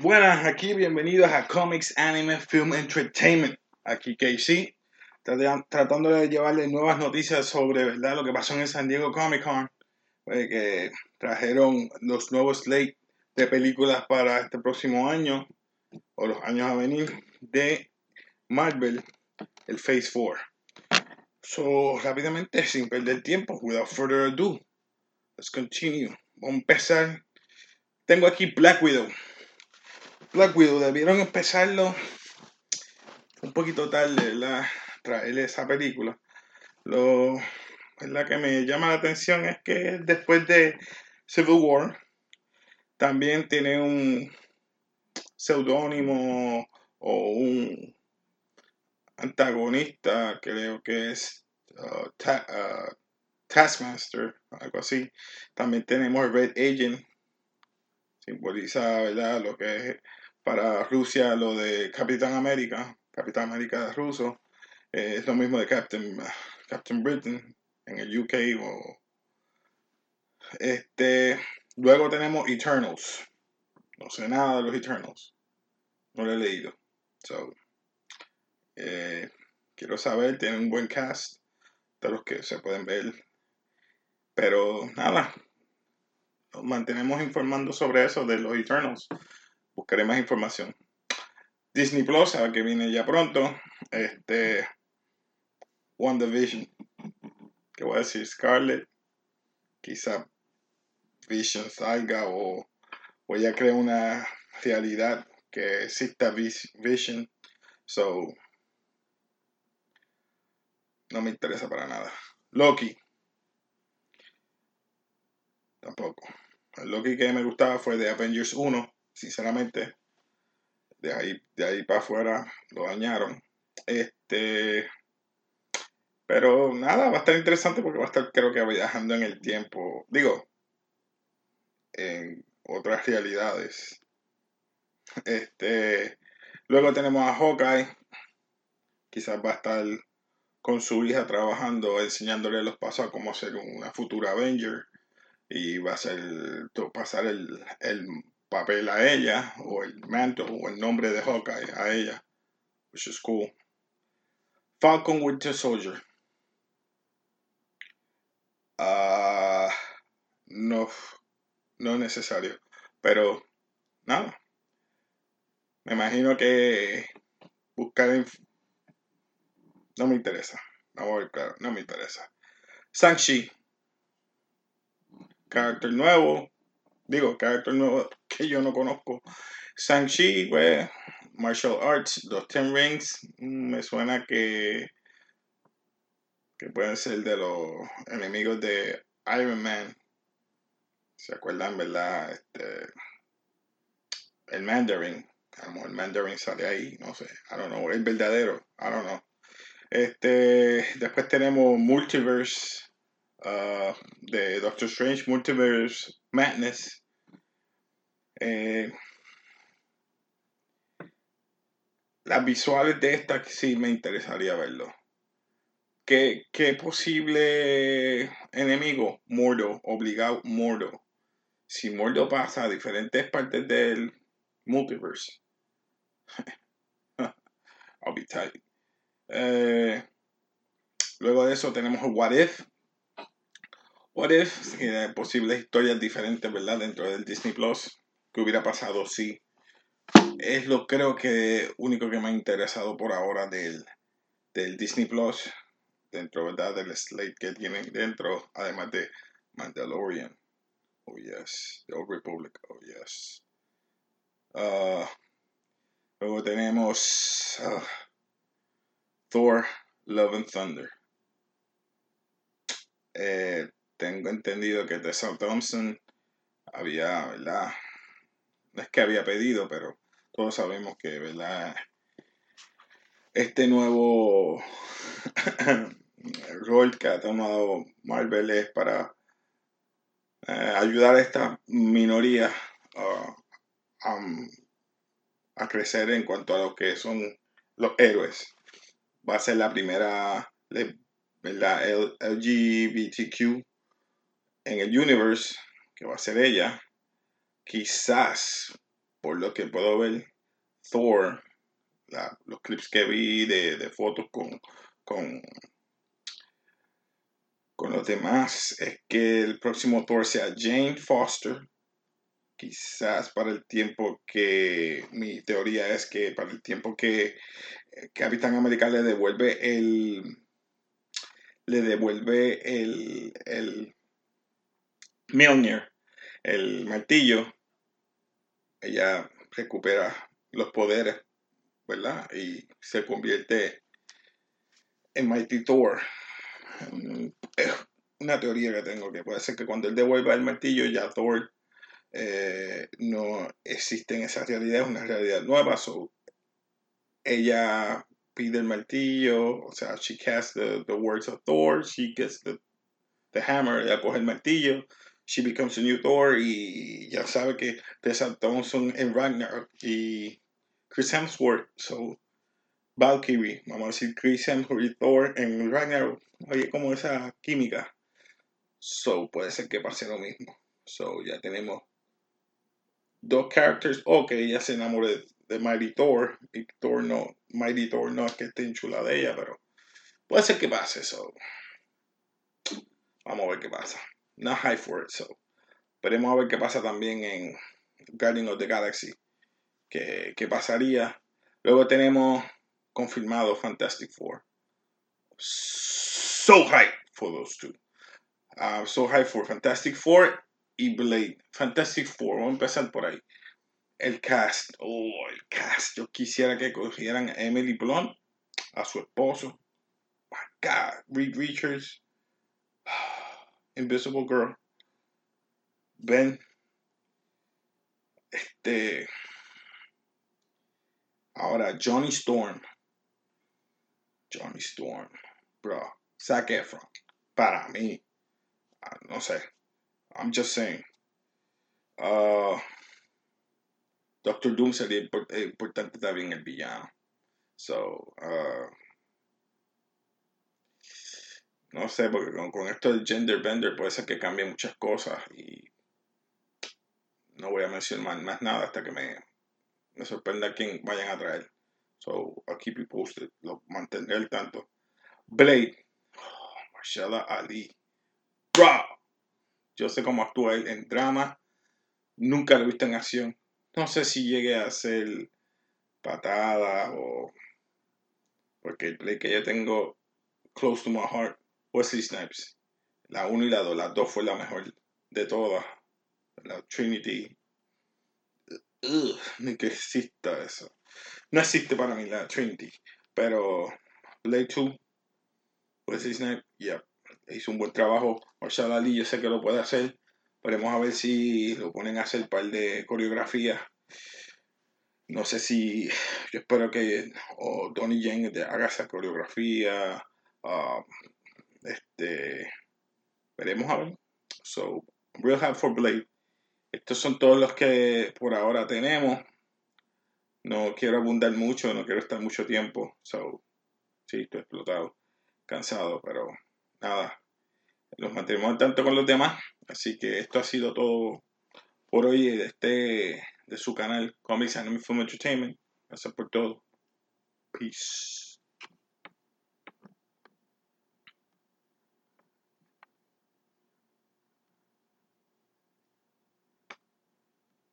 Buenas, aquí bienvenidos a Comics Anime Film Entertainment. Aquí Casey, tratando de llevarle nuevas noticias sobre ¿verdad? lo que pasó en el San Diego Comic Con, eh, que trajeron los nuevos slate de películas para este próximo año o los años a venir de Marvel, el Phase 4. So, rápidamente, sin perder tiempo, without further ado, let's continue. Vamos a empezar. Tengo aquí Black Widow. Black Widow, debieron empezarlo un poquito tarde, ¿verdad? Traerle esa película. Lo la que me llama la atención es que después de Civil War también tiene un seudónimo o un antagonista, creo que es uh, uh, Taskmaster, algo así. También tenemos Red Agent, simboliza ¿verdad? lo que es para Rusia lo de Capitán América, Capitán América ruso, eh, es lo mismo de Captain, Captain Britain en el UK. O, este, luego tenemos Eternals. No sé nada de los Eternals. No lo he leído. So, eh, quiero saber, tiene un buen cast de los que se pueden ver. Pero nada, nos mantenemos informando sobre eso de los Eternals. Buscaré más información. Disney Plus, a que viene ya pronto. Este. WandaVision. ¿Qué voy a decir? Scarlet. Quizá Vision salga o, o ya crea una realidad que exista Vision. So. No me interesa para nada. Loki. Tampoco. El Loki que me gustaba fue de Avengers 1, sinceramente. De ahí, de ahí para afuera lo dañaron. Este. Pero nada, va a estar interesante porque va a estar, creo que viajando en el tiempo. Digo, en otras realidades. Este. Luego tenemos a Hawkeye. Quizás va a estar con su hija trabajando, enseñándole los pasos a cómo ser una futura Avenger y va a ser pasar el, el, papel a ella o el manto o el nombre de Hawkeye a ella, which is cool. Falcon Winter Soldier. Uh, no, no es necesario, pero nada. Me imagino que buscar no me interesa. No, claro, no me interesa. Shang-Chi carácter nuevo, digo, carácter nuevo que yo no conozco. Shang-Chi, pues, Martial Arts, los Ten Rings, mm, me suena que, que pueden ser de los enemigos de Iron Man. ¿Se acuerdan, verdad? Este, el Mandarin. El Mandarin sale ahí, no sé. I don't know. El verdadero. I don't know. Este, después tenemos Multiverse. Uh, de Doctor Strange Multiverse Madness. Eh, las visuales de esta sí me interesaría verlo. ¿Qué, qué posible enemigo? Mordo, obligado Mordo. Si Mordo pasa a diferentes partes del multiverse. I'll be tight. Eh, luego de eso tenemos What If, What if, posibles historias diferentes, ¿verdad? Dentro del Disney Plus, ¿qué hubiera pasado si? Es lo creo que único que me ha interesado por ahora del, del Disney Plus, dentro, ¿verdad? Del slate que tienen dentro, además de Mandalorian. Oh, yes. The Old Republic. Oh, yes. Uh, luego tenemos uh, Thor, Love and Thunder. Eh, tengo entendido que Tessa Thompson había, ¿verdad? Es que había pedido, pero todos sabemos que, ¿verdad? Este nuevo rol que ha tomado Marvel es para eh, ayudar a esta minoría a crecer en cuanto a lo que son los héroes. Va a ser la primera, ¿verdad? LGBTQ en el universe, que va a ser ella, quizás por lo que puedo ver, Thor, los clips que vi de, fotos con, con, los demás, es que el próximo Thor sea Jane Foster. Quizás para el tiempo que, mi teoría es que para el tiempo que Capitán América le devuelve el, le devuelve el, el Mjolnir, el martillo, ella recupera los poderes, ¿verdad? Y se convierte en Mighty Thor. Es una teoría que tengo, que puede ser que cuando él devuelva el martillo ya Thor eh, no existe en esa realidad, es una realidad nueva. So, ella pide el martillo, o sea, she casts the, the words of Thor, she gets the, the hammer, ella coge el martillo, she becomes a new Thor y ya sabe que Tessa Thompson en Ragnarok y Chris Hemsworth, so Valkyrie, vamos a decir Chris Hemsworth y Thor en Ragnarok, oye como esa química, so puede ser que pase lo mismo, so ya tenemos dos characters, o que ella se enamore de Mighty Thor. Y Thor no, Mighty Thor no es que esté chula de ella, pero puede ser que pase eso. Vamos a ver qué pasa. No high for it, so. Veremos a ver qué pasa también en Guardian of the Galaxy. ¿Qué, qué pasaría? Luego tenemos confirmado Fantastic Four. So high for those two. Uh, so high for Fantastic Four y Blade. Fantastic Four, vamos a empezar por ahí. El cast, oh, el cast. Yo quisiera que cogieran a Emily Blunt, a su esposo. My God, Reed Richards, Invisible Girl, Ben, este, ahora Johnny Storm, Johnny Storm, bro, Zac Efron, para mí, ah, no sé, I'm just saying. Uh, Doctor Doom sería eh, importante también el villano. So, uh, no sé, porque con, esto del gender bender puede ser que cambie muchas cosas y no voy a mencionar más, nada hasta que me, me sorprenda quién vayan a traer. So, I'll keep you posted. Lo mantendré al tanto. Blade. Oh, Ali. Bro. Yo sé cómo actúa él en drama. Nunca lo he visto en acción. No sé si llegue a hacer patada o. Porque el play que yo tengo close to my heart, Wesley Snipes. La 1 y la 2, las dos fue la mejor de todas. La Trinity. ni que exista eso. No existe para mí la Trinity. Pero Play 2, Wesley Snipes, yeah, hizo un buen trabajo. Marshall Ali, yo sé que lo puede hacer. Veremos a ver si lo ponen a hacer un par de coreografías. No sé si. Yo espero que o Donnie Yen haga esa coreografía. Ah, este. Veremos a ver. So, Real Hard for Blade. Estos son todos los que por ahora tenemos. No quiero abundar mucho, no quiero estar mucho tiempo. So, sí, estoy explotado, cansado, pero nada. Los mantenemos al tanto con los demás. Así que esto ha sido todo por hoy de, este, de su canal Comics Anime Film Entertainment. Gracias por todo. Peace.